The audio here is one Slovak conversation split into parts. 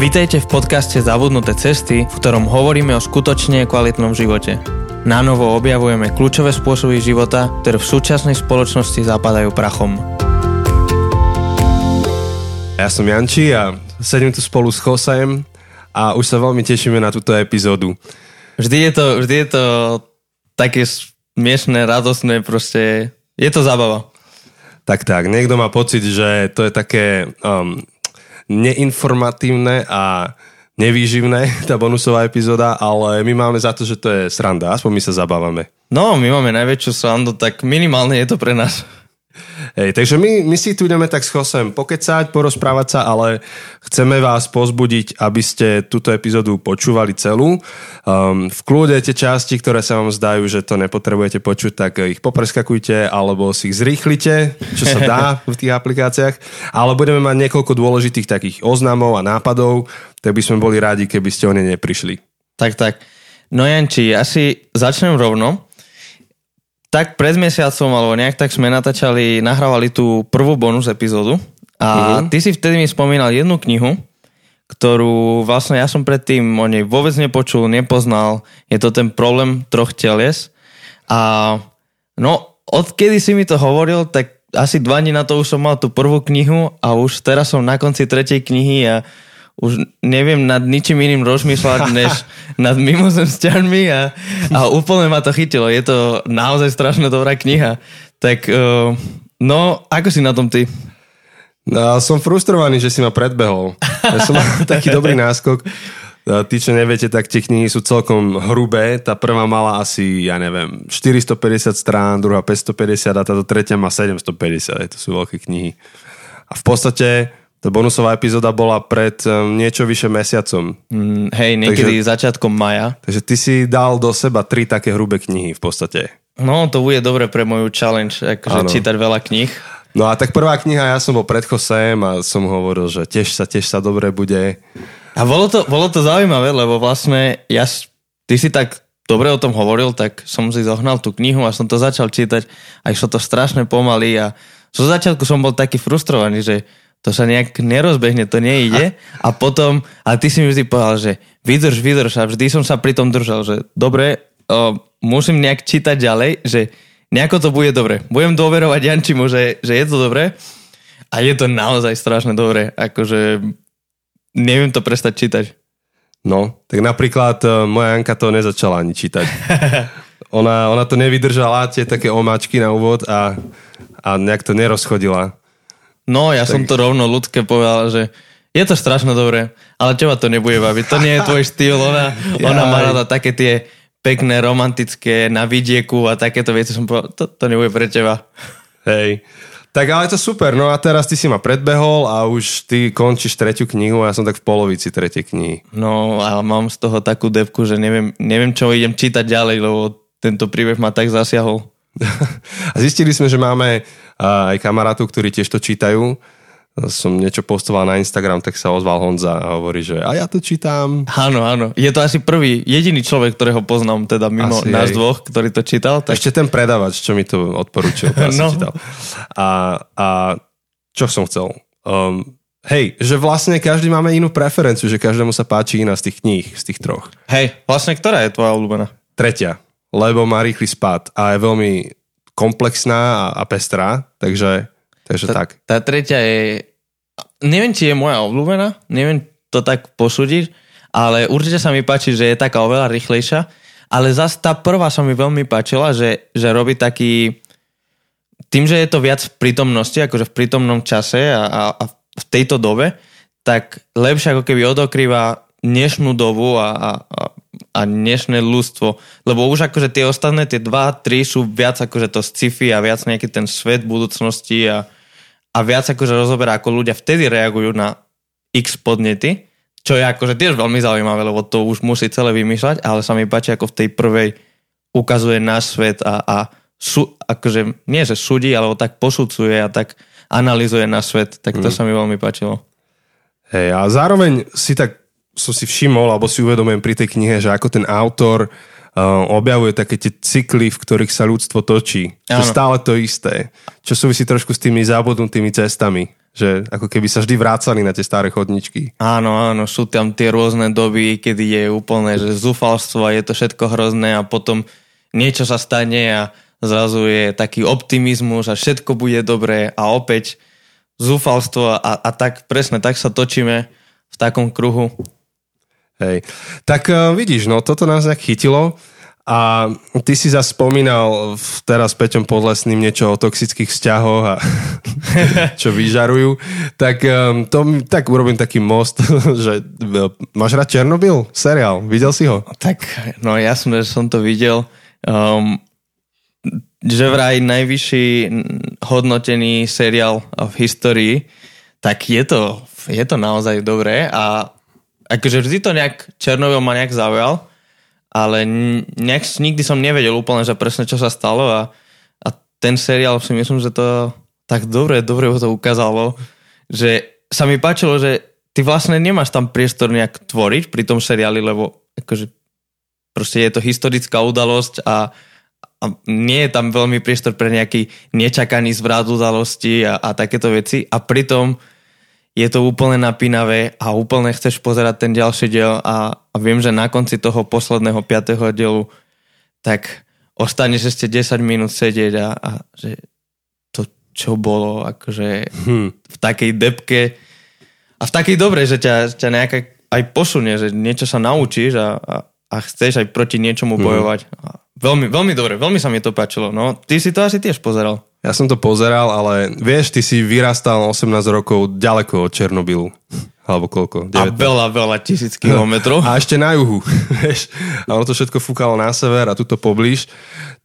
Vítejte v podcaste Zabudnuté cesty, v ktorom hovoríme o skutočne kvalitnom živote. Na novo objavujeme kľúčové spôsoby života, ktoré v súčasnej spoločnosti zapadajú prachom. Ja som Janči a sedím tu spolu s Chosajem a už sa veľmi tešíme na túto epizódu. Vždy je to, vždy je to také smiešné, radosné, proste je to zábava. Tak tak, niekto má pocit, že to je také um, neinformatívne a nevýživné, tá bonusová epizóda, ale my máme za to, že to je sranda, aspoň my sa zabávame. No, my máme najväčšiu srandu, tak minimálne je to pre nás. Hej, takže my, my si tu ideme tak s Chosem pokecať, porozprávať sa, ale chceme vás pozbudiť, aby ste túto epizódu počúvali celú. Um, v kľude tie časti, ktoré sa vám zdajú, že to nepotrebujete počuť, tak ich popreskakujte alebo si ich zrýchlite, čo sa dá v tých aplikáciách. Ale budeme mať niekoľko dôležitých takých oznamov a nápadov, tak by sme boli rádi, keby ste o ne neprišli. Tak, tak. No Janči, asi začnem rovno tak pred mesiacom, alebo nejak tak sme natáčali, nahrávali tú prvú bonus epizódu a uh-huh. ty si vtedy mi spomínal jednu knihu, ktorú vlastne ja som predtým o nej vôbec nepočul, nepoznal. Je to ten problém troch teles. A no, odkedy si mi to hovoril, tak asi dva dní na to už som mal tú prvú knihu a už teraz som na konci tretej knihy a už neviem nad ničím iným rozmýšľať, než nad mimozemšťanmi a, a úplne ma to chytilo. Je to naozaj strašne dobrá kniha. Tak uh, no, ako si na tom ty? No, som frustrovaný, že si ma predbehol. Ja som mal taký dobrý náskok. Tí, čo neviete, tak tie knihy sú celkom hrubé. Tá prvá mala asi, ja neviem, 450 strán, druhá 550 a táto tretia má 750. To sú veľké knihy. A v podstate tá bonusová epizóda bola pred um, niečo vyše mesiacom. Mm, hej, niekedy takže, začiatkom maja. Takže ty si dal do seba tri také hrubé knihy v podstate. No, to bude dobre pre moju challenge, akože ano. čítať veľa kníh. No a tak prvá kniha, ja som bol pred Chosem a som hovoril, že tiež sa, tiež sa dobre bude. A bolo to, bolo to zaujímavé, lebo vlastne ja, ty si tak dobre o tom hovoril, tak som si zohnal tú knihu a som to začal čítať a išlo to strašne pomaly a zo začiatku som bol taký frustrovaný, že to sa nejak nerozbehne, to nejde. A potom, a ty si mi vždy povedal, že vydrž, vydrž a vždy som sa pri tom držal, že dobre, o, musím nejak čítať ďalej, že nejako to bude dobre. Budem dôverovať Jančimu, že, že je to dobre a je to naozaj strašne dobre. Akože neviem to prestať čítať. No, tak napríklad uh, moja Janka to nezačala ani čítať. ona, ona to nevydržala, tie také omáčky na úvod a, a nejak to nerozchodila. No, ja tak... som to rovno ľudské povedal, že je to strašne dobré, ale teba to nebude baviť. To nie je tvoj štýl. Ona, ona má rada také tie pekné, romantické na vidieku a takéto veci. Som povedal, to, to nebude pre teba. Hej. Tak ale to super, no a teraz ty si ma predbehol a už ty končíš tretiu knihu a ja som tak v polovici tretej knihy. No a mám z toho takú depku, že neviem, neviem čo idem čítať ďalej, lebo tento príbeh ma tak zasiahol. a zistili sme, že máme aj kamarátov, ktorí tiež to čítajú. Som niečo postoval na Instagram, tak sa ozval Honza a hovorí, že a ja to čítam. Áno, áno. Je to asi prvý, jediný človek, ktorého poznám, teda mimo asi nás aj. dvoch, ktorý to čítal. Tak... Ešte ten predavač, čo mi to odporúčil. no. čítal. A, a čo som chcel? Um, hej, že vlastne každý máme inú preferenciu, že každému sa páči iná z tých kníh, z tých troch. Hej, vlastne ktorá je tvoja obľúbená? Tretia, lebo má rýchly spad a je veľmi komplexná a, a pestrá, takže, takže tá, tak. Tá tretia je, neviem, či je moja obľúbená, neviem to tak posúdiť, ale určite sa mi páči, že je taká oveľa rýchlejšia, ale zase tá prvá sa mi veľmi páčila, že, že robí taký, tým, že je to viac v prítomnosti, akože v prítomnom čase a, a, a v tejto dobe, tak lepšie ako keby odokrýva dnešnú dobu a, a, a a dnešné ľudstvo. Lebo už akože tie ostatné, tie dva, tri sú viac akože to sci-fi a viac nejaký ten svet budúcnosti a, a viac akože rozoberá, ako ľudia vtedy reagujú na x podnety, čo je akože tiež veľmi zaujímavé, lebo to už musí celé vymýšľať, ale sa mi páči, ako v tej prvej ukazuje náš svet a, a sú, akože nie, že súdi, alebo tak posudzuje a tak analizuje na svet, tak to mm. sa mi veľmi páčilo. Hej, a zároveň si tak som si všimol, alebo si uvedomujem pri tej knihe, že ako ten autor uh, objavuje také tie cykly, v ktorých sa ľudstvo točí. Ano. Že stále to isté. Čo súvisí trošku s tými zabudnutými cestami. Že ako keby sa vždy vrácali na tie staré chodničky. Áno, áno, sú tam tie rôzne doby, kedy je úplne, že zúfalstvo a je to všetko hrozné a potom niečo sa stane a zrazu je taký optimizmus a všetko bude dobré a opäť zúfalstvo a, a tak presne tak sa točíme v takom kruhu. Hej. Tak uh, vidíš, no toto nás nejak chytilo. A ty si zase spomínal teraz Peťom Podlesným niečo o toxických vzťahoch a čo vyžarujú. Tak, um, to, tak urobím taký most, že uh, máš rád Černobyl? Seriál, videl si ho? Tak, no jasné, že som to videl. Um, že vraj najvyšší hodnotený seriál v histórii, tak je to, je to naozaj dobré a akože vždy to nejak Černobyl ma nejak zaujal, ale nejak, nikdy som nevedel úplne, že presne čo sa stalo a, a ten seriál si myslím, že to tak dobre, dobre to ukázalo, že sa mi páčilo, že ty vlastne nemáš tam priestor nejak tvoriť pri tom seriáli, lebo akože proste je to historická udalosť a, a nie je tam veľmi priestor pre nejaký nečakaný zvrat udalosti a, a takéto veci a pritom je to úplne napínavé a úplne chceš pozerať ten ďalší diel a, a viem, že na konci toho posledného piatého dielu tak ostaneš ešte 10 minút sedieť a, a že to čo bolo akože hmm. v takej depke a v takej dobrej, že ťa, ťa nejaká aj posunie, že niečo sa naučíš a, a, a chceš aj proti niečomu hmm. bojovať. A veľmi, veľmi dobre, veľmi sa mi to páčilo. No, ty si to asi tiež pozeral. Ja som to pozeral, ale vieš, ty si vyrastal 18 rokov ďaleko od Černobylu. Alebo koľko? 19. A veľa, veľa tisíc kilometrov. A ešte na juhu. Vieš? A ono to všetko fúkalo na sever a tuto poblíž.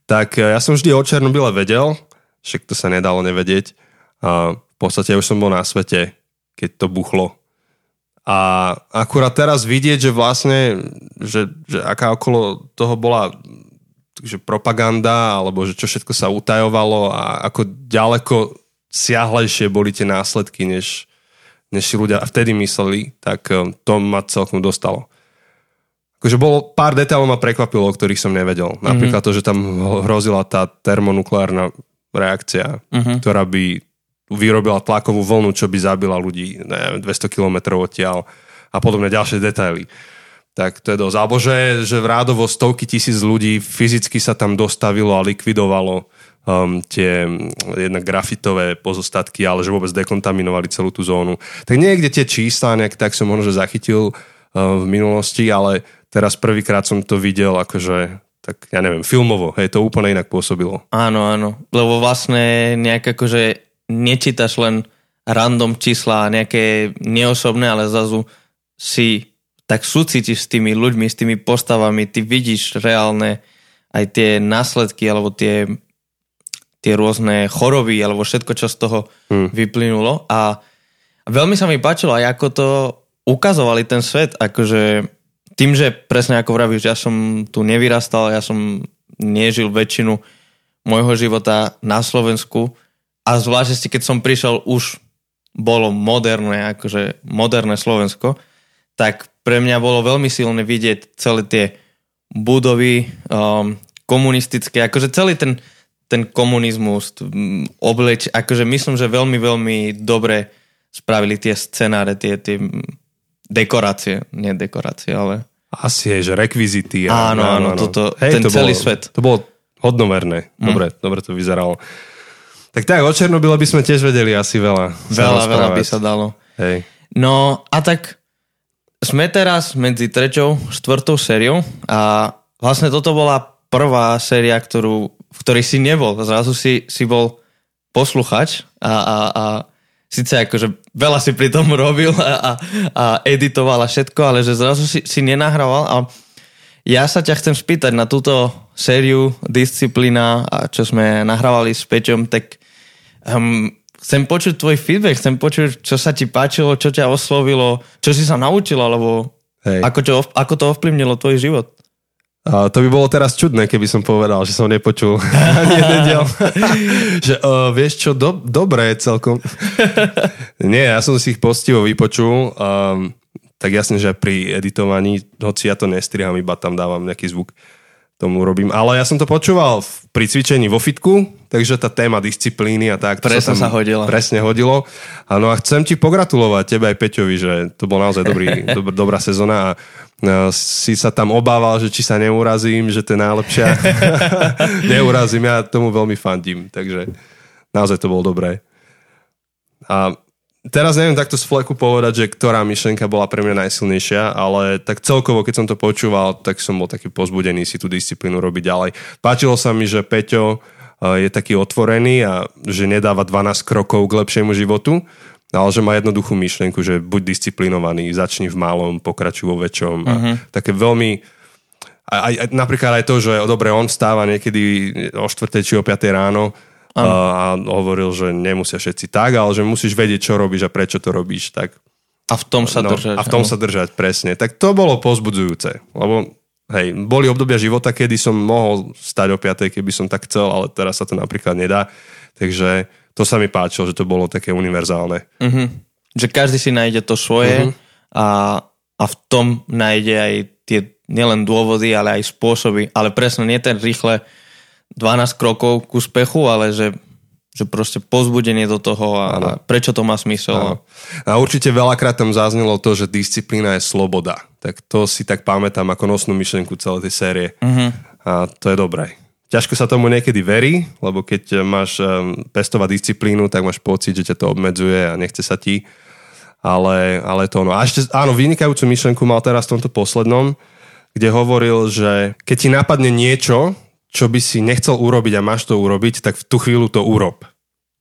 Tak eh, ja som vždy o Černobyle vedel, však to sa nedalo nevedieť. A v podstate ja už som bol na svete, keď to buchlo. A akurát teraz vidieť, že vlastne, že, že aká okolo toho bola že propaganda, alebo že čo všetko sa utajovalo a ako ďaleko siahlejšie boli tie následky, než, než si ľudia vtedy mysleli, tak um, to ma celkom dostalo. Akože bolo pár detailov ma prekvapilo, o ktorých som nevedel. Mhm. Napríklad mm-hmm. to, že tam hrozila tá termonukleárna reakcia, mm-hmm. ktorá by vyrobila tlakovú vlnu, čo by zabila ľudí neviem, 200 km odtiaľ a podobné ďalšie detaily tak to je dosť. Alebo že, že v rádovo stovky tisíc ľudí fyzicky sa tam dostavilo a likvidovalo um, tie jednak grafitové pozostatky, ale že vôbec dekontaminovali celú tú zónu. Tak niekde tie čísla nejak tak som možno zachytil uh, v minulosti, ale teraz prvýkrát som to videl akože tak ja neviem, filmovo, hej, to úplne inak pôsobilo. Áno, áno, lebo vlastne nejak akože nečítaš len random čísla, nejaké neosobné, ale zrazu si tak súcitiš s tými ľuďmi, s tými postavami, ty vidíš reálne aj tie následky alebo tie, tie rôzne choroby alebo všetko, čo z toho hmm. vyplynulo a veľmi sa mi páčilo aj ako to ukazovali ten svet, akože tým, že presne ako vravíš, ja som tu nevyrastal, ja som nežil väčšinu môjho života na Slovensku a zvlášť keď som prišiel už bolo moderné, akože moderné Slovensko, tak pre mňa bolo veľmi silné vidieť celé tie budovy um, komunistické, akože celý ten, ten komunizmus, obleč, akože myslím, že veľmi, veľmi dobre spravili tie scenáre, tie, tie dekorácie, nie dekorácie, ale... Asi je, že rekvizity. Áno, áno, áno, toto, Hej, ten to celý bolo, svet. To bolo hodnoverné. Mm. Dobre, mm. dobre to vyzeralo. Tak tak, o Černobyle by sme tiež vedeli asi veľa. Veľa, veľa by sa dalo. Hej. No a tak sme teraz medzi treťou, štvrtou sériou a vlastne toto bola prvá séria, ktorú, v ktorej si nebol. Zrazu si, si bol posluchač a, a, a síce akože veľa si pri tom robil a, a, a editoval a všetko, ale že zrazu si, si nenahrával a ja sa ťa chcem spýtať na túto sériu Disciplína, čo sme nahrávali s Peťom, tak um, chcem počuť tvoj feedback, chcem počuť, čo sa ti páčilo, čo ťa oslovilo, čo si sa naučil, alebo Hej. Ako, čo, ako to ovplyvnilo tvoj život. A to by bolo teraz čudné, keby som povedal, že som nepočul ani jeden diel. že uh, vieš čo, do, dobré celkom. Nie, ja som si ich postivo vypočul. Um, tak jasne, že pri editovaní, hoci ja to nestriham, iba tam dávam nejaký zvuk, tomu robím. Ale ja som to počúval pri cvičení vo fitku, takže tá téma disciplíny a tak. Presne sa, tam sa hodilo. Presne hodilo. Áno a chcem ti pogratulovať, tebe aj Peťovi, že to bol naozaj dobrý, dob, dobrá sezóna a si sa tam obával, že či sa neurazím, že to je najlepšia. Neurazím, ja tomu veľmi fandím, takže naozaj to bolo dobré. A teraz neviem takto z fleku povedať, že ktorá myšlenka bola pre mňa najsilnejšia, ale tak celkovo, keď som to počúval, tak som bol taký pozbudený si tú disciplínu robiť ďalej. Páčilo sa mi, že Peťo eh, je taký otvorený a že nedáva 12 krokov k lepšiemu životu, ale že má jednoduchú myšlienku, že buď disciplinovaný, začni v malom, pokračuj vo väčšom. A mhm. také veľmi... Aj, aj, napríklad aj to, že dobre, on vstáva niekedy o 4. či o 5. ráno a hovoril, že nemusia všetci tak, ale že musíš vedieť, čo robíš a prečo to robíš. Tak, a v tom sa no, držať. A v tom no. sa držať, presne. Tak to bolo pozbudzujúce, lebo hej, boli obdobia života, kedy som mohol stať o 5, keby som tak chcel, ale teraz sa to napríklad nedá. Takže to sa mi páčilo, že to bolo také univerzálne. Uh-huh. Že každý si nájde to svoje uh-huh. a, a v tom nájde aj tie nielen dôvody, ale aj spôsoby. Ale presne nie ten rýchle 12 krokov k úspechu, ale že že proste pozbudenie do toho a, a prečo to má smysel. Ano. A určite veľakrát tam zaznelo to, že disciplína je sloboda. Tak to si tak pamätám ako nosnú myšlenku celej tej série. Uh-huh. A to je dobré. Ťažko sa tomu niekedy verí, lebo keď máš um, pestovať disciplínu, tak máš pocit, že ťa to obmedzuje a nechce sa ti. Ale, ale to ono. A ešte, áno, vynikajúcu myšlenku mal teraz v tomto poslednom, kde hovoril, že keď ti napadne niečo, čo by si nechcel urobiť a máš to urobiť, tak v tú chvíľu to urob.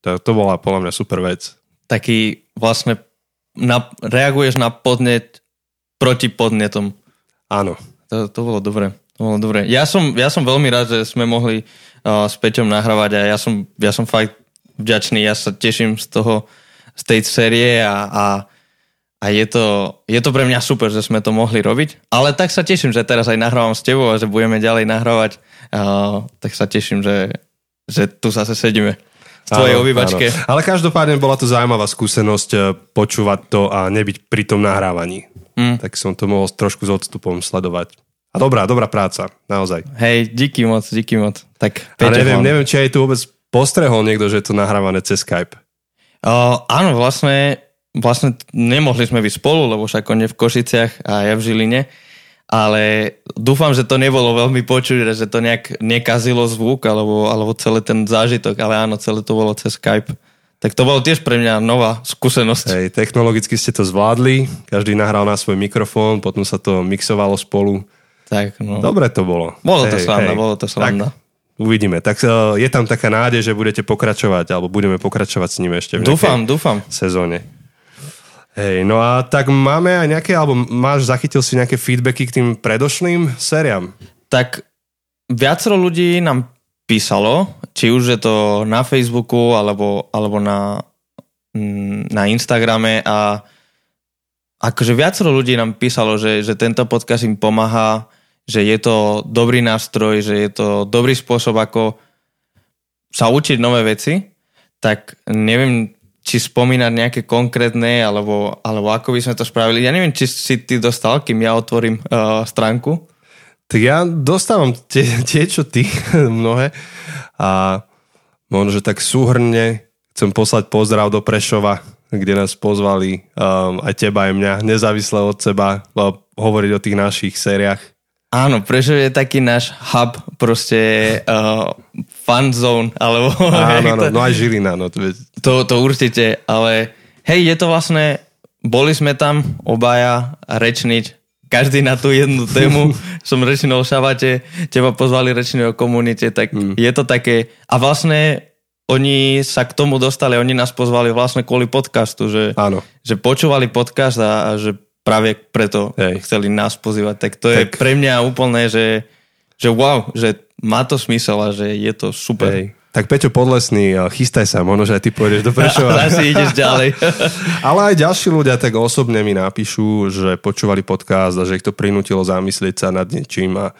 To, to bola podľa mňa super vec. Taký vlastne na, reaguješ na podnet proti podnetom. Áno. To, to bolo dobre. No, dobre. Ja som, ja som veľmi rád, že sme mohli uh, s Peťom nahrávať a ja som, ja som fakt vďačný. Ja sa teším z toho, z tej série a, a, a je, to, je to pre mňa super, že sme to mohli robiť. Ale tak sa teším, že teraz aj nahrávam s tebou a že budeme ďalej nahrávať. Uh, tak sa teším, že, že tu zase sedíme v tvojej obývačke. Ale každopádne bola to zaujímavá skúsenosť eh, počúvať to a nebyť pri tom nahrávaní. Mm. Tak som to mohol trošku s odstupom sledovať. A dobrá, dobrá práca, naozaj. Hej, díky moc, díky moc. Tak, a neviem, neviem, či aj tu vôbec postrehol niekto, že je to nahrávané cez Skype. Uh, áno, vlastne, vlastne nemohli sme byť spolu, lebo však on je v Košiciach a ja v Žiline, ale dúfam, že to nebolo veľmi počuť, že to nejak nekazilo zvuk alebo, alebo celý ten zážitok, ale áno, celé to bolo cez Skype. Tak to bolo tiež pre mňa nová skúsenosť. Hej, technologicky ste to zvládli, každý nahral na svoj mikrofón, potom sa to mixovalo spolu tak, no. Dobre to bolo. Bolo to sranda, bolo to. Tak, uvidíme. Tak uh, je tam taká nádej, že budete pokračovať, alebo budeme pokračovať s ním ešte v dúfam, dúfam. sezóne. Hej, no a tak máme aj nejaké, alebo máš, zachytil si nejaké feedbacky k tým predošlým sériám? Tak viacero ľudí nám písalo, či už je to na Facebooku, alebo, alebo na, mm, na Instagrame a akože viacero ľudí nám písalo, že, že tento podcast im pomáha že je to dobrý nástroj, že je to dobrý spôsob, ako sa učiť nové veci, tak neviem, či spomínať nejaké konkrétne, alebo, alebo ako by sme to spravili. Ja neviem, či si ty dostal, kým ja otvorím uh, stránku. Tak ja dostávam tie, tie čo ty, mnohé. A možno, že tak súhrne chcem poslať pozdrav do Prešova, kde nás pozvali um, aj teba, aj mňa, nezávisle od seba, hovoriť o tých našich sériách Áno, prečo je taký náš hub, proste uh, fun zone, alebo... Áno, no, no aj Žilina, no. To, to, to určite, ale hej, je to vlastne, boli sme tam obaja rečniť, každý na tú jednu tému, som rečnil o šabate, teba pozvali rečniť o komunite, tak hmm. je to také, a vlastne oni sa k tomu dostali, oni nás pozvali vlastne kvôli podcastu, že, Áno. že počúvali podcast a, a že práve preto Hej. chceli nás pozývať. Tak to tak. je pre mňa úplne, že, že wow, že má to smysel a že je to super. Hej. Tak Peťo Podlesný, chystaj sa, možno, že aj ty pôjdeš do Prešova. Asi ideš ďalej. Ale aj ďalší ľudia tak osobne mi napíšu, že počúvali podcast a že ich to prinútilo zamyslieť sa nad niečím a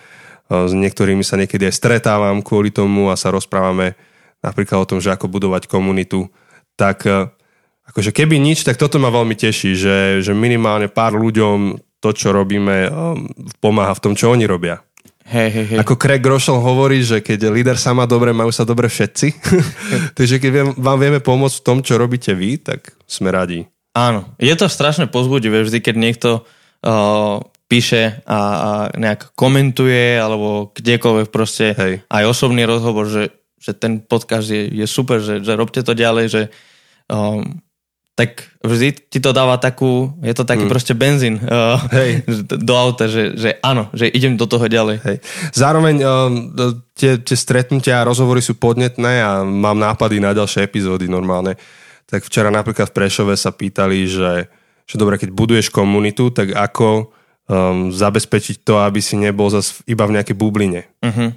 s niektorými sa niekedy aj stretávam kvôli tomu a sa rozprávame napríklad o tom, že ako budovať komunitu. Tak akože keby nič, tak toto ma veľmi teší, že, že minimálne pár ľuďom to, čo robíme, pomáha v tom, čo oni robia. Hej, hej, hej. Ako Craig Groeschel hovorí, že keď líder sa má dobre, majú sa dobre všetci. Takže keď viem, vám vieme pomôcť v tom, čo robíte vy, tak sme radi. Áno, je to strašne pozbudivé vždy, keď niekto uh, píše a, a nejak komentuje alebo kdekoľvek proste Hej. aj osobný rozhovor, že, že ten podcast je, je super, že, že robte to ďalej, že um, tak vždy ti to dáva takú, je to taký mm. proste benzín uh, Hej. do auta, že, že áno, že idem do toho ďalej. Hej. Zároveň um, tie, tie stretnutia a rozhovory sú podnetné a mám nápady na ďalšie epizódy normálne. Tak včera napríklad v Prešove sa pýtali, že, že dobre, keď buduješ komunitu, tak ako um, zabezpečiť to, aby si nebol zas iba v nejakej bubline. Uh-huh.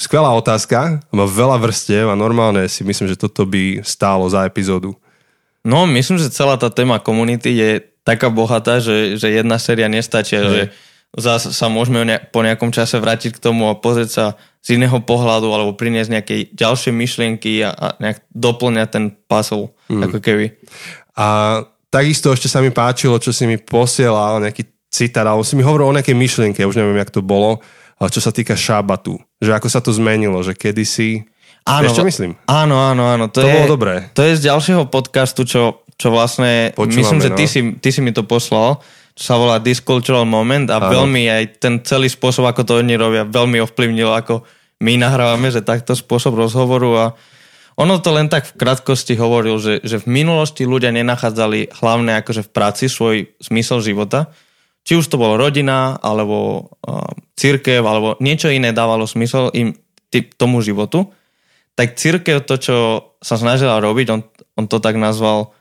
Skvelá otázka, má veľa vrstiev a normálne si myslím, že toto by stálo za epizódu. No, myslím, že celá tá téma komunity je taká bohatá, že, že jedna séria nestačí, Hej. že zase sa môžeme po nejakom čase vrátiť k tomu a pozrieť sa z iného pohľadu alebo priniesť nejaké ďalšie myšlienky a, a nejak doplňať ten puzzle, mm. ako keby. A takisto ešte sa mi páčilo, čo si mi posielal, nejaký citát, alebo si mi hovoril o nejakej myšlienke, už neviem, jak to bolo, ale čo sa týka šabatu. Že ako sa to zmenilo, že kedysi... Áno, čo myslím? Áno, áno, áno. To, To je, bolo dobré. To je z ďalšieho podcastu, čo, čo vlastne, Počúvame, myslím, že ty, no. si, ty si mi to poslal, čo sa volá Discultural Moment a Áno. veľmi aj ten celý spôsob, ako to oni robia, veľmi ovplyvnilo, ako my nahrávame, že takto spôsob rozhovoru a ono to len tak v krátkosti hovoril, že, že v minulosti ľudia nenachádzali hlavne akože v práci svoj zmysel života, či už to bolo rodina, alebo uh, církev, alebo niečo iné dávalo smysel im ty, tomu životu, tak církev to, čo sa snažila robiť, on, on to tak nazval,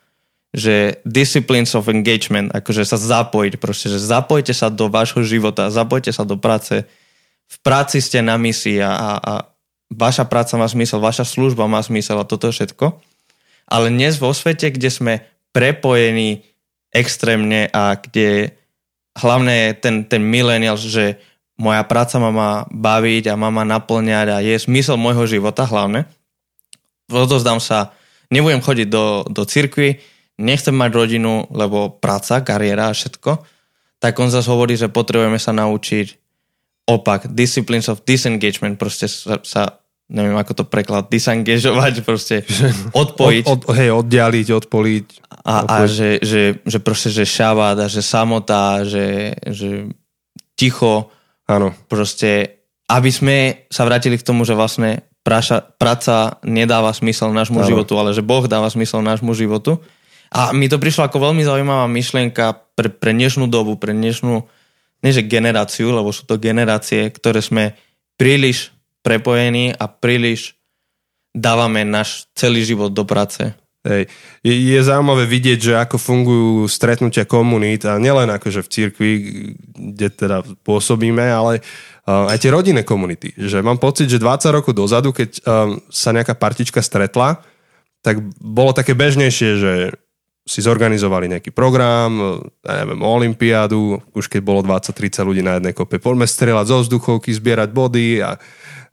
že disciplines of engagement, akože sa zapojiť proste, že zapojte sa do vášho života, zapojte sa do práce. V práci ste na misii a, a, a vaša práca má zmysel, vaša služba má zmysel a toto všetko. Ale dnes vo svete, kde sme prepojení extrémne a kde hlavne je ten, ten millennial, že moja práca ma má baviť a má ma naplňať a je smysel môjho života hlavne. Odozdám sa, nebudem chodiť do, do cirkvi, nechcem mať rodinu, lebo práca, kariéra a všetko. Tak on zase hovorí, že potrebujeme sa naučiť opak, disciplines of disengagement, proste sa, sa neviem ako to preklad, disengageovať, proste odpojiť. Od, od, hej, oddialiť, odpoliť. A, a že, že, že proste, že šabát a že samota, že, že ticho, Áno. proste, aby sme sa vrátili k tomu, že vlastne praša, práca nedáva smysel nášmu Áno. životu, ale že Boh dáva smysel nášmu životu. A mi to prišlo ako veľmi zaujímavá myšlienka pre, pre dnešnú dobu, pre dnešnú, nie že generáciu, lebo sú to generácie, ktoré sme príliš prepojení a príliš dávame náš celý život do práce. Hej. Je, je zaujímavé vidieť, že ako fungujú stretnutia komunít a nielen akože v cirkvi, kde teda pôsobíme, ale uh, aj tie rodinné komunity. Že mám pocit, že 20 rokov dozadu, keď um, sa nejaká partička stretla, tak bolo také bežnejšie, že si zorganizovali nejaký program, ja neviem, olympiádu, už keď bolo 20-30 ľudí na jednej kope. Poďme strieľať zo vzduchovky, zbierať body a,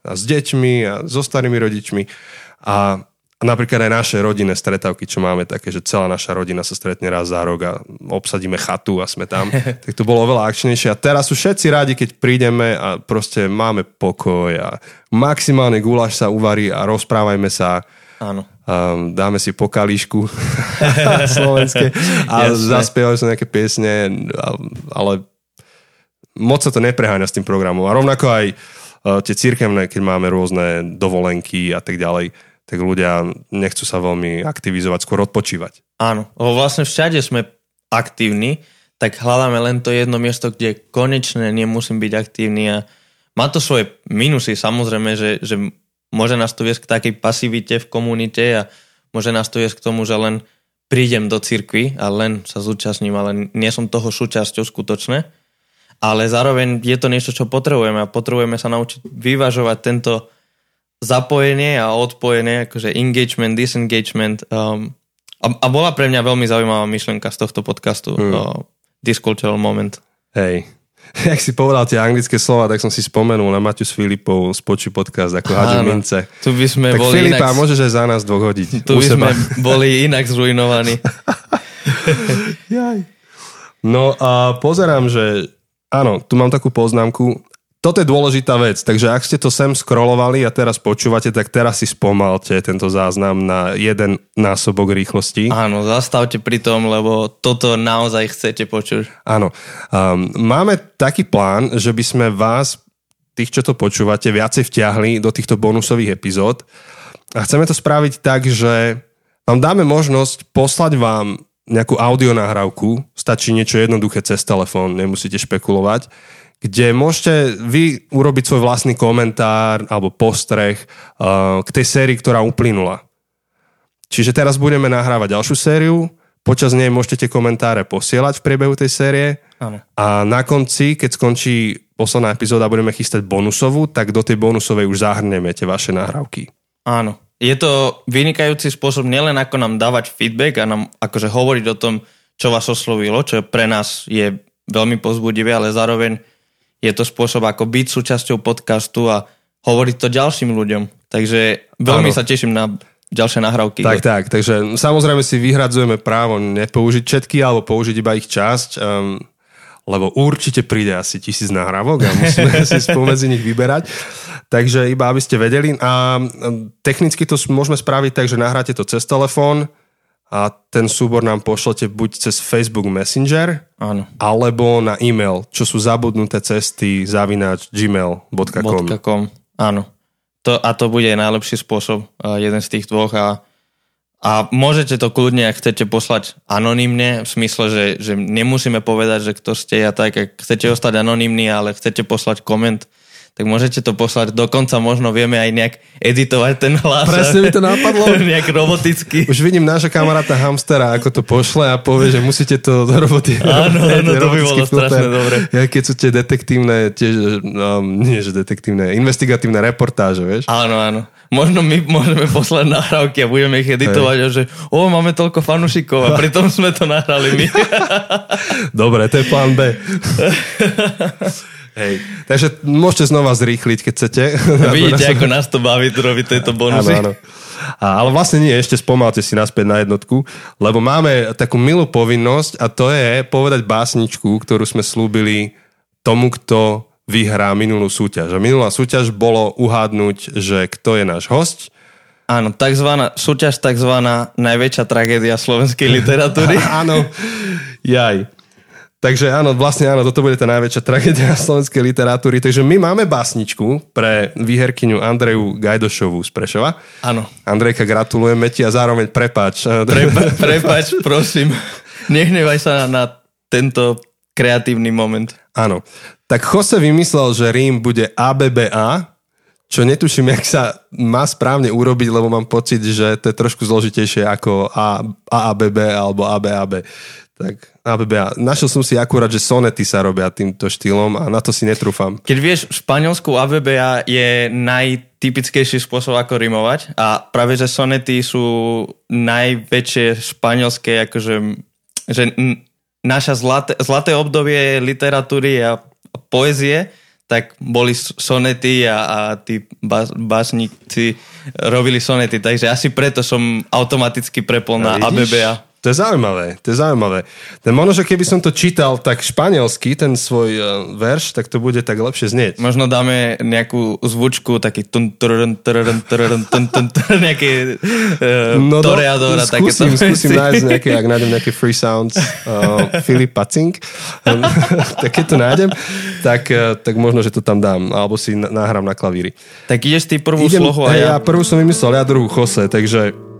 a s deťmi a so starými rodičmi. A a napríklad aj naše rodinné stretávky, čo máme také, že celá naša rodina sa stretne raz za rok a obsadíme chatu a sme tam, tak to bolo oveľa akčnejšie. A teraz sú všetci rádi, keď prídeme a proste máme pokoj a maximálne guláš sa uvarí a rozprávajme sa. Áno. Um, dáme si pokalíšku slovenské a zaspievajú sa nejaké piesne, ale moc sa to nepreháňa s tým programom. A rovnako aj uh, tie církevné, keď máme rôzne dovolenky a tak ďalej, tak ľudia nechcú sa veľmi aktivizovať, skôr odpočívať. Áno, lebo vlastne všade sme aktívni, tak hľadáme len to jedno miesto, kde konečne nemusím byť aktívny a má to svoje minusy samozrejme, že, že môže nás to viesť k takej pasivite v komunite a môže nás to viesť k tomu, že len prídem do cirkvi a len sa zúčastním, ale nie som toho súčasťou skutočne. Ale zároveň je to niečo, čo potrebujeme a potrebujeme sa naučiť vyvažovať tento zapojenie a odpojenie, akože engagement, disengagement. Um, a, a bola pre mňa veľmi zaujímavá myšlienka z tohto podcastu. Hmm. Uh, Discultural moment. Hej. Jak si povedal tie anglické slova, tak som si spomenul na Maťu s Filipou z Poču podcast, ako hádžu mince. Tu by sme Tak boli Filipa, inak, môžeš aj za nás dvoch hodiť. tu by sme boli inak zrujnovaní. Jaj. No a pozerám, že áno, tu mám takú poznámku. Toto je dôležitá vec, takže ak ste to sem scrollovali a teraz počúvate, tak teraz si spomalte tento záznam na jeden násobok rýchlosti. Áno, zastavte pri tom, lebo toto naozaj chcete počuť. Áno. Um, máme taký plán, že by sme vás, tých, čo to počúvate, viacej vťahli do týchto bonusových epizód. A chceme to spraviť tak, že vám dáme možnosť poslať vám nejakú audionahrávku, stačí niečo jednoduché cez telefón, nemusíte špekulovať kde môžete vy urobiť svoj vlastný komentár alebo postreh uh, k tej sérii, ktorá uplynula. Čiže teraz budeme nahrávať ďalšiu sériu, počas nej môžete tie komentáre posielať v priebehu tej série Áno. a na konci, keď skončí posledná epizóda, budeme chystať bonusovú, tak do tej bonusovej už zahrneme tie vaše nahrávky. Áno. Je to vynikajúci spôsob nielen ako nám dávať feedback a nám akože hovoriť o tom, čo vás oslovilo, čo pre nás je veľmi pozbudivé, ale zároveň je to spôsob, ako byť súčasťou podcastu a hovoriť to ďalším ľuďom. Takže veľmi ano. sa teším na ďalšie nahrávky. Tak, tak. Takže samozrejme si vyhradzujeme právo nepoužiť všetky alebo použiť iba ich časť, um, lebo určite príde asi tisíc nahrávok a musíme si spomedzi nich vyberať. Takže iba aby ste vedeli. A technicky to môžeme spraviť tak, že nahráte to cez telefón, a ten súbor nám pošlete buď cez Facebook Messenger, Áno. alebo na e-mail, čo sú zabudnuté cesty zavináč gmail.com. .com. Áno. To, a to bude najlepší spôsob, jeden z tých dvoch a, a môžete to kľudne, ak chcete poslať anonymne, v smysle, že, že nemusíme povedať, že kto ste a tak, ak chcete ostať anonymní, ale chcete poslať koment, tak môžete to poslať. Dokonca možno vieme aj nejak editovať ten hlas. Presne mi to napadlo. nejak roboticky. Už vidím nášho kamaráta hamstera, ako to pošle a povie, že musíte to do roboty. Áno, áno, to by bolo strašne dobre. Ja, keď sú tie detektívne, tiež, um, nie že detektívne, investigatívne reportáže, vieš? Áno, áno. Možno my môžeme poslať nahrávky a budeme ich editovať a že o, máme toľko fanúšikov a pritom sme to nahrali my. Dobre, to je plán B. Hej. Takže môžete znova zrýchliť, keď chcete. Vidíte, ako nás to baví tu robiť tieto bonusy. Áno, áno. A, ale vlastne nie, ešte spomalte si naspäť na jednotku, lebo máme takú milú povinnosť a to je povedať básničku, ktorú sme slúbili tomu, kto vyhrá minulú súťaž. A minulá súťaž bolo uhádnuť, že kto je náš host. Áno, takzvaná, súťaž takzvaná najväčšia tragédia slovenskej literatúry. áno, jaj. Takže áno, vlastne áno, toto bude tá najväčšia tragédia slovenskej literatúry. Takže my máme básničku pre výherkyňu Andreju Gajdošovú z Prešova. Áno. Andrejka, gratulujeme ti a zároveň prepáč. Prepa- prepač, prosím. Nehnevaj sa na, na tento kreatívny moment. Áno. Tak Jose vymyslel, že Rím bude ABBA, čo netuším, jak sa má správne urobiť, lebo mám pocit, že to je trošku zložitejšie ako AABB alebo ABAB. Tak ABBA. Našiel som si akurát, že sonety sa robia týmto štýlom a na to si netrúfam. Keď vieš, v Španielsku ABBA je najtypickejší spôsob, ako rimovať a práve, že sonety sú najväčšie španielské, akože že naša zlaté, zlaté obdobie literatúry a poezie, tak boli sonety a, a tí bas, básnici robili sonety, takže asi preto som automaticky prepol na ABBA. To je zaujímavé, to je zaujímavé. Ten možno, že keby som to čítal tak španielsky, ten svoj uh, verš, tak to bude tak lepšie znieť. Možno dáme nejakú zvučku, taký tun, turun, turun, turun, tun, tun, nejaké uh, no toreadora. Skúsim, skúsim nájsť nejaké, ak nájdem nejaké free sounds, uh, Filip Pacing, tak keď to nájdem, tak, uh, tak možno, že to tam dám, alebo si nahrám na klavíri. Tak ideš ty prvú Idem, slohu a ja... ja prvú som vymyslel, ja druhú Jose, takže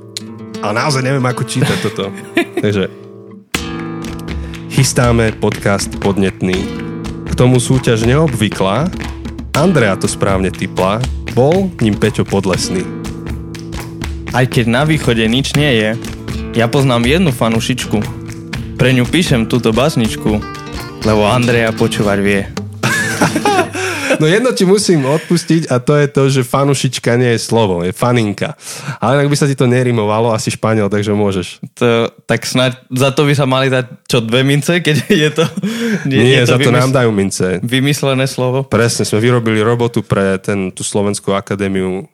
a naozaj neviem, ako čítať toto. Takže chystáme podcast podnetný. K tomu súťaž neobvyklá. Andrea to správne typla. Bol ním Peťo Podlesný. Aj keď na východe nič nie je, ja poznám jednu fanušičku. Pre ňu píšem túto basničku, lebo Andrea počúvať vie. No jedno ti musím odpustiť a to je to, že fanušička nie je slovo, je faninka. Ale inak by sa ti to nerimovalo, asi španiel, takže môžeš. To, tak snáď za to by sa mali dať čo dve mince, keď je to... Nie, nie je to za to vymysl... nám dajú mince. Vymyslené slovo. Presne, sme vyrobili robotu pre ten, tú Slovenskú akadémiu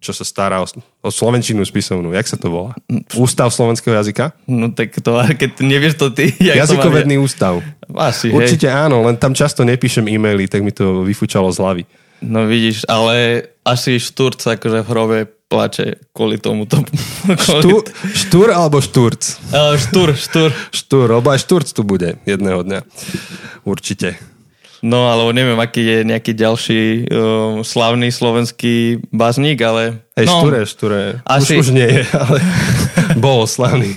čo sa stará o, o slovenčinu spisovnú. Jak sa to volá? Ústav slovenského jazyka? No tak to, keď nevieš to ty... Jak Jazykovedný to ústav. Asi, Určite hej. áno, len tam často nepíšem e-maily, tak mi to vyfúčalo z hlavy. No vidíš, ale asi Šturc akože v hrobe plače kvôli tomuto. Štúr, štúr alebo šturc? Uh, štúr, štúr. Štúr, lebo aj šturc tu bude jedného dňa. Určite. No, alebo neviem, aký je nejaký ďalší uh, slavný slovenský bazník, ale... Hej, no, štúre, štúre. Asi... Už, už nie je, ale bol slavný.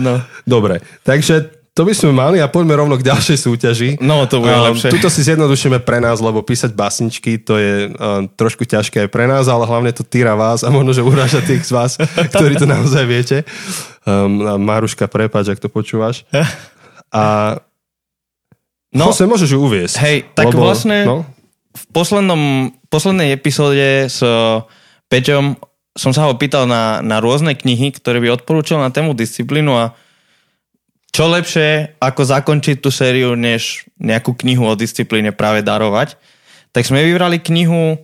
no. Dobre, takže to by sme mali a poďme rovno k ďalšej súťaži. No, to bude um, lepšie. Tuto si zjednodušíme pre nás, lebo písať basničky to je um, trošku ťažké aj pre nás, ale hlavne to týra vás a možno, že uráža tých z vás, ktorí to naozaj viete. Um, Maruška, prepáč, ak to počúvaš. A no, Jose, môžeš ju uviesť. Hej, tak lebo, vlastne no? v poslednom, poslednej epizóde s Peťom som sa ho pýtal na, na rôzne knihy, ktoré by odporúčal na tému disciplínu a čo lepšie, ako zakončiť tú sériu, než nejakú knihu o disciplíne práve darovať. Tak sme vybrali knihu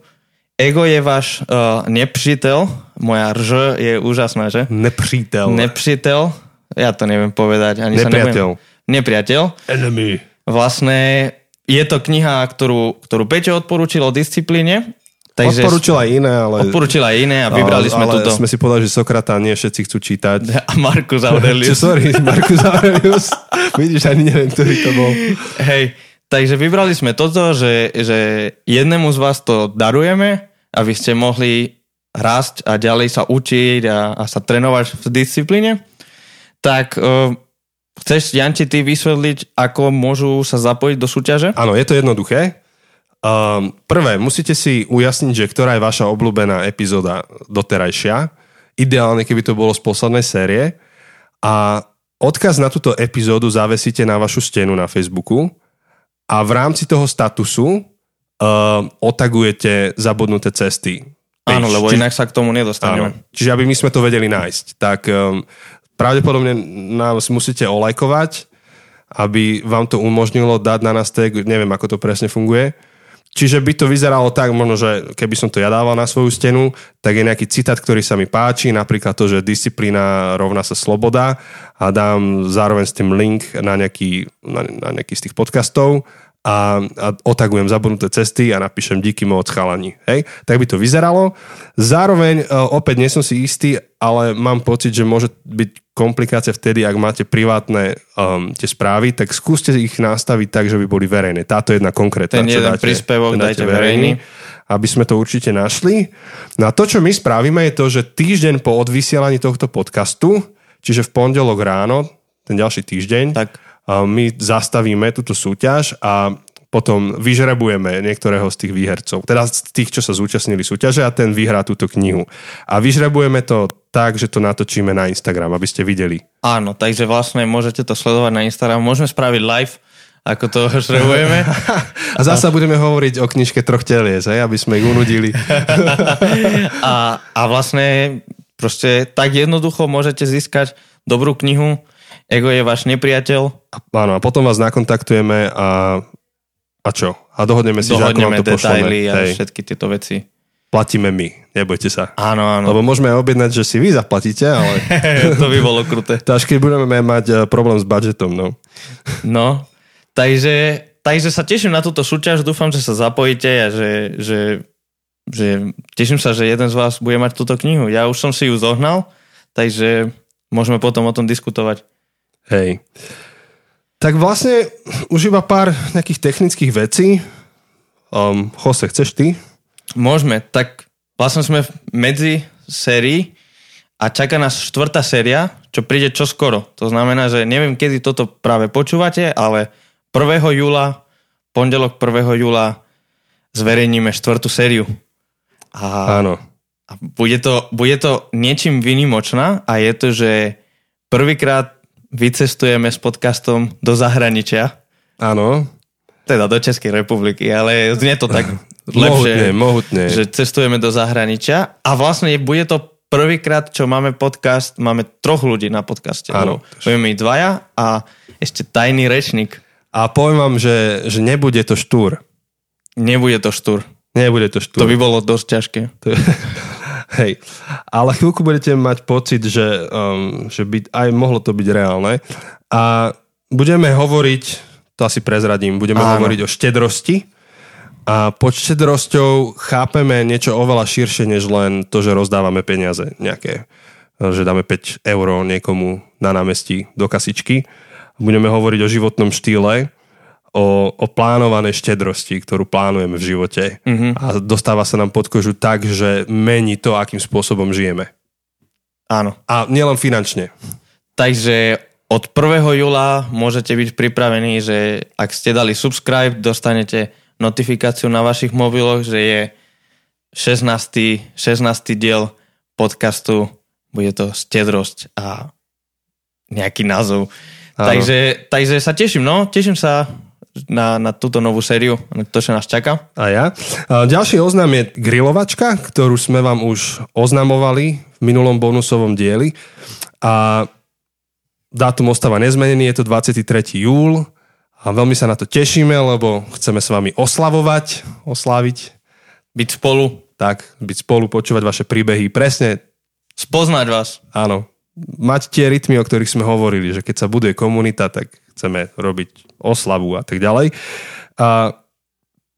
Ego je váš uh, nepřítel. Moja rž je úžasná, že? Nepřítel. Nepřítel. Ja to neviem povedať. Ani Nepriateľ. Sa. Nepriateľ. Enemy. Vlastne je to kniha, ktorú, ktorú Peťo odporúčil o disciplíne Takže odporúčil aj iné, ale... Odporúčil aj iné a vybrali sme ale túto. sme si povedali, že Sokrata nie všetci chcú čítať. A Markus Aurelius. Čo, sorry, Markus Aurelius. Vidíš, ani neviem, ktorý to bol. Hej, takže vybrali sme toto, že, že jednému z vás to darujeme, aby ste mohli rásť a ďalej sa učiť a, a sa trénovať v disciplíne. Tak uh, chceš, Janči, ty vysvetliť, ako môžu sa zapojiť do súťaže? Áno, je to jednoduché. Um, prvé, musíte si ujasniť, že ktorá je vaša obľúbená epizóda doterajšia. Ideálne, keby to bolo z poslednej série. A odkaz na túto epizódu zavesíte na vašu stenu na Facebooku a v rámci toho statusu um, otagujete zabudnuté cesty. Áno, lebo Či... inak sa k tomu nedostaneme. Áno. Čiže aby my sme to vedeli nájsť, tak um, pravdepodobne nás musíte olajkovať, aby vám to umožnilo dať na nás tag, neviem ako to presne funguje, Čiže by to vyzeralo tak, možno, že keby som to ja dával na svoju stenu, tak je nejaký citát, ktorý sa mi páči, napríklad to, že disciplína rovná sa sloboda a dám zároveň s tým link na nejaký, na, na nejaký z tých podcastov a, a otagujem zabudnuté cesty a napíšem díky moc chalani. Hej? Tak by to vyzeralo. Zároveň, uh, opäť nie som si istý, ale mám pocit, že môže byť komplikácia vtedy, ak máte privátne um, tie správy, tak skúste ich nastaviť tak, že by boli verejné. Táto jedna konkrétna. Ten jeden dáte, príspevok dajte verejný. Aby sme to určite našli. No a to, čo my spravíme, je to, že týždeň po odvysielaní tohto podcastu, čiže v pondelok ráno, ten ďalší týždeň, tak my zastavíme túto súťaž a potom vyžrebujeme niektorého z tých výhercov, teda z tých, čo sa zúčastnili súťaže a ten vyhrá túto knihu. A vyžrebujeme to tak, že to natočíme na Instagram, aby ste videli. Áno, takže vlastne môžete to sledovať na Instagram. Môžeme spraviť live, ako to žrebujeme. a zasa a... budeme hovoriť o knižke troch telies, aby sme ich unudili. a, a vlastne proste tak jednoducho môžete získať dobrú knihu, Ego je váš nepriateľ. Áno, a potom vás nakontaktujeme a, a čo? A dohodneme si, dohodneme že ako vám to detaily pošleme. a Hej. všetky tieto veci. Platíme my, nebojte sa. Áno, áno. Lebo môžeme objednať, že si vy zaplatíte, ale... to by bolo kruté. To až keď budeme mať eh, problém s budžetom, no. no, takže, takže sa teším na túto súťaž, dúfam, že sa zapojíte a že, že, že teším sa, že jeden z vás bude mať túto knihu. Ja už som si ju zohnal, takže môžeme potom o tom diskutovať. Hej. Tak vlastne už iba pár nejakých technických vecí. Um, Jose, chceš ty? Môžeme. Tak vlastne sme medzi sérii a čaká nás štvrtá séria, čo príde čoskoro. To znamená, že neviem, kedy toto práve počúvate, ale 1. júla, pondelok 1. júla zverejníme štvrtú sériu. A, Áno. A bude to, bude to niečím vynimočná a je to, že prvýkrát vycestujeme s podcastom do zahraničia. Áno. Teda do Českej republiky, ale znie to tak lepšie. Mohutne, mohutne. Že cestujeme do zahraničia a vlastne bude to prvýkrát, čo máme podcast, máme troch ľudí na podcaste. Áno. Budeme my dvaja a ešte tajný rečník. A poviem vám, že, že nebude to štúr. Nebude to štúr. Nebude to štúr. To by bolo dosť ťažké. To hej. Ale chvíľku budete mať pocit, že, um, že by aj mohlo to byť reálne. A budeme hovoriť, to asi prezradím, budeme Áno. hovoriť o štedrosti. A pod štedrosťou chápeme niečo oveľa širšie, než len to, že rozdávame peniaze nejaké. Že dáme 5 eur niekomu na námestí do kasičky. Budeme hovoriť o životnom štýle, o, o plánovanej štedrosti, ktorú plánujeme v živote. Mm-hmm. A dostáva sa nám pod kožu tak, že mení to, akým spôsobom žijeme. Áno. A nielen finančne. Takže od 1. júla môžete byť pripravení, že ak ste dali subscribe, dostanete notifikáciu na vašich mobiloch, že je 16. 16. diel podcastu. Bude to stedrosť a nejaký názov. Áno. Takže, takže sa teším, no. Teším sa na, na túto novú sériu, na to, čo nás čaká. A ja. A ďalší oznam je grilovačka, ktorú sme vám už oznamovali v minulom bonusovom dieli. A dátum ostáva nezmenený, je to 23. júl. A veľmi sa na to tešíme, lebo chceme s vami oslavovať, osláviť, Byť spolu, tak, byť spolu, počúvať vaše príbehy. Presne, spoznať vás. áno, mať tie rytmy, o ktorých sme hovorili, že keď sa buduje komunita, tak chceme robiť oslavu a tak ďalej. A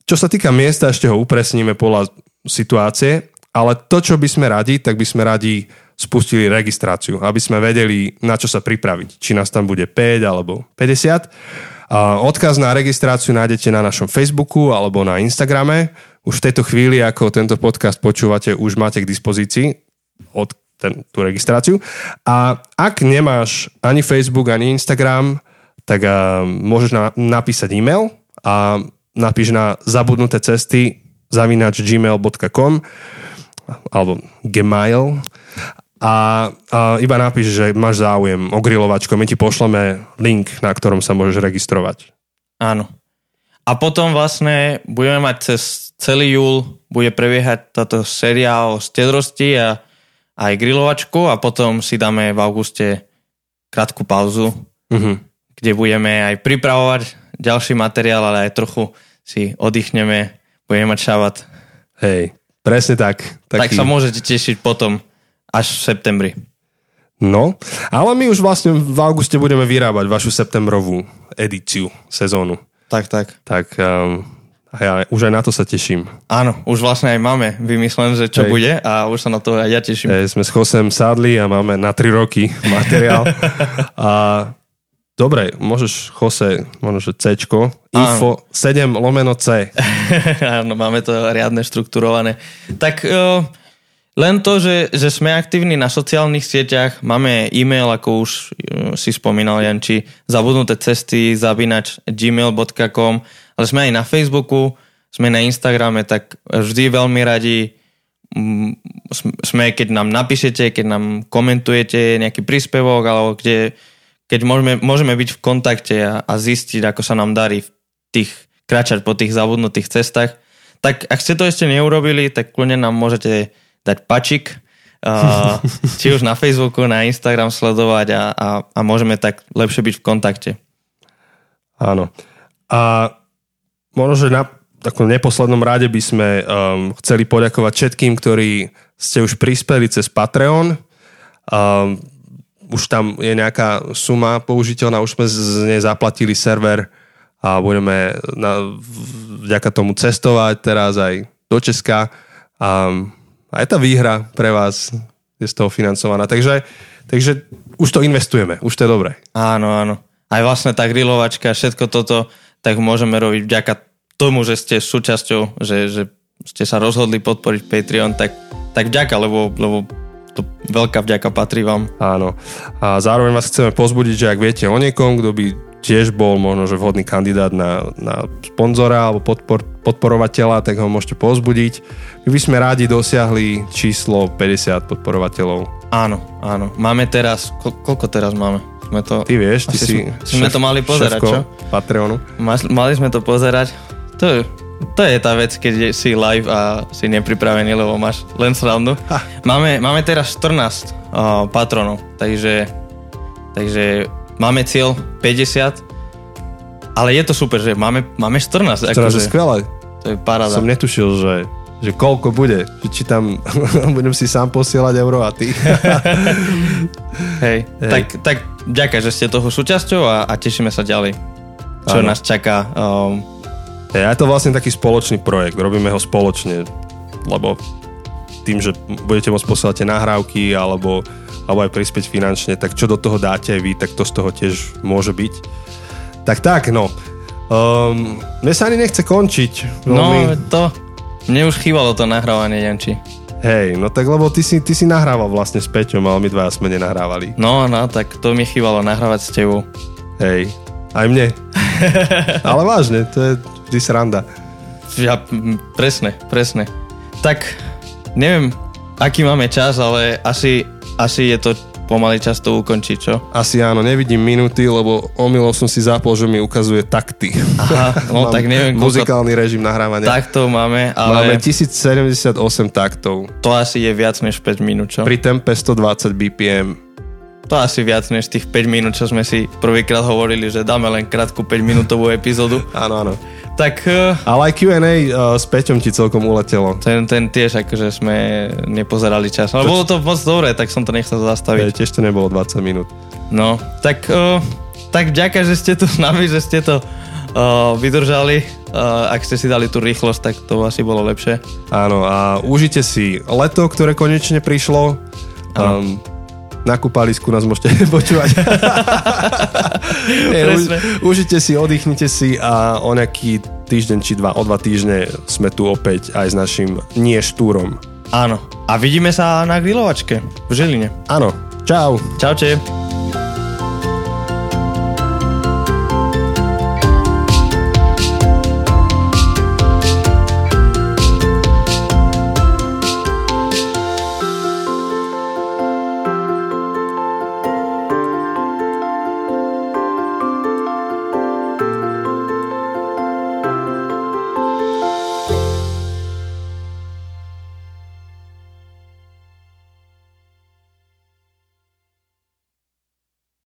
čo sa týka miesta, ešte ho upresníme podľa situácie, ale to, čo by sme radi, tak by sme radi spustili registráciu, aby sme vedeli, na čo sa pripraviť. Či nás tam bude 5 alebo 50. A odkaz na registráciu nájdete na našom Facebooku alebo na Instagrame. Už v tejto chvíli, ako tento podcast počúvate, už máte k dispozícii od ten, tú registráciu. A ak nemáš ani Facebook, ani Instagram, tak uh, môžeš na, napísať e-mail a napíš na zabudnuté cesty zavinač gmail.com alebo gmail a, a iba napíš, že máš záujem o grilovačku. My ti pošleme link, na ktorom sa môžeš registrovať. Áno. A potom vlastne budeme mať cez celý júl, bude prebiehať táto séria o stedrosti a aj grilovačku a potom si dáme v auguste krátku pauzu, Mhm. Kde budeme aj pripravovať ďalší materiál, ale aj trochu si oddychneme, budeme mať šabat. Hej, presne tak. Tak sa môžete tešiť potom až v septembri. No, ale my už vlastne v auguste budeme vyrábať vašu septembrovú edíciu sezónu. Tak, tak. Tak um, a ja už aj na to sa teším. Áno, už vlastne aj máme vymyslené, že čo Hej. bude a už sa na to aj ja teším. E, sme s Chosem sadli a máme na 3 roky materiál. a dobre, môžeš Jose, možno že C, info 7 lomeno C. Áno, máme to riadne štrukturované. Tak uh, len to, že, že sme aktívni na sociálnych sieťach, máme e-mail, ako už uh, si spomínal Janči, zabudnuté cesty, zabinač gmail.com, ale sme aj na Facebooku, sme na Instagrame, tak vždy veľmi radi sm- sme, keď nám napíšete, keď nám komentujete nejaký príspevok, alebo kde, keď môžeme, môžeme byť v kontakte a, a zistiť, ako sa nám darí v tých, kráčať po tých zabudnutých cestách, tak ak ste to ešte neurobili, tak kľudne nám môžete dať pačik, uh, či už na Facebooku, na Instagram sledovať a, a, a môžeme tak lepšie byť v kontakte. Áno. A možno, že na takom neposlednom rade by sme um, chceli poďakovať všetkým, ktorí ste už prispeli cez Patreon. Um, už tam je nejaká suma použiteľná, už sme z nej zaplatili server a budeme na, vďaka tomu cestovať teraz aj do Česka. A aj tá výhra pre vás je z toho financovaná. Takže, takže už to investujeme, už to je dobré. Áno, áno. Aj vlastne tá grilovačka, všetko toto, tak môžeme robiť vďaka tomu, že ste súčasťou, že, že ste sa rozhodli podporiť Patreon, tak, tak vďaka, lebo, lebo veľká vďaka patrí vám. Áno. A zároveň vás chceme pozbudiť, že ak viete o niekom, kto by tiež bol možno, že vhodný kandidát na, na sponzora alebo podpor, podporovateľa, tak ho môžete pozbudiť. My by sme rádi dosiahli číslo 50 podporovateľov. Áno, áno. Máme teraz, ko, koľko teraz máme? Sme to, Ty vieš, ty si sme- sme to mali pozerať, čo? Patreonu. ma- mali sme to pozerať. To, je- to je tá vec, keď si live a si nepripravený, lebo máš len srandu. Máme, máme teraz 14 uh, patronov, takže, takže máme cieľ 50, ale je to super, že máme, máme 14. 14 je akože, skvelé. To je paráda. Som netušil, že, že koľko bude. Že či tam budem si sám posielať euro a ty. Hej, tak, tak ďakujem, že ste toho súčasťou a, a tešíme sa ďalej. Čo Áno. nás čaká. Um, Hej, a je to vlastne taký spoločný projekt. Robíme ho spoločne, lebo tým, že budete môcť posielať nahrávky alebo, alebo aj prispieť finančne, tak čo do toho dáte aj vy, tak to z toho tiež môže byť. Tak tak, no. Um, mne sa ani nechce končiť. no, Veľmi. to... Mne už chýbalo to nahrávanie, Janči. Hej, no tak lebo ty si, ty si nahrával vlastne s Peťom, ale my dva sme nenahrávali. No, no, tak to mi chýbalo nahrávať s tebou. Hej, aj mne. ale vážne, to je vždy sranda. Ja, presne, presne. Tak, neviem, aký máme čas, ale asi, asi je to pomaly čas to ukončiť, čo? Asi áno, nevidím minúty, lebo omylom som si zapol, že mi ukazuje takty. Aha, no tak neviem, koľko Muzikálny režim nahrávania. takto máme, Máme ale 1078 taktov. to asi je viac než 5 minút, čo? Pri tempe 120 BPM. To asi viac než tých 5 minút, čo sme si prvýkrát hovorili, že dáme len krátku 5 minútovú epizódu. Áno, áno. Tak eh, Ale aj Q&A uh, s Peťom ti celkom uletelo. ten, ten tiež akože sme nepozerali čas. Ale bolo to moc dobré, tak som to nechcel zastaviť. Tiež to nebolo 20 minút. No, tak, uh, tak ďakujem, že ste tu s nami, že ste to uh, vydržali. Uh, ak ste si dali tú rýchlosť, tak to asi bolo lepšie. Áno, a užite si leto, ktoré konečne prišlo. Um, na kúpalisku nás môžete počúvať. Už, užite si, oddychnite si a o nejaký týždeň či dva, o dva týždne sme tu opäť aj s našim nie štúrom. Áno. A vidíme sa na grilovačke v Žiline. Áno, čau. Čaute.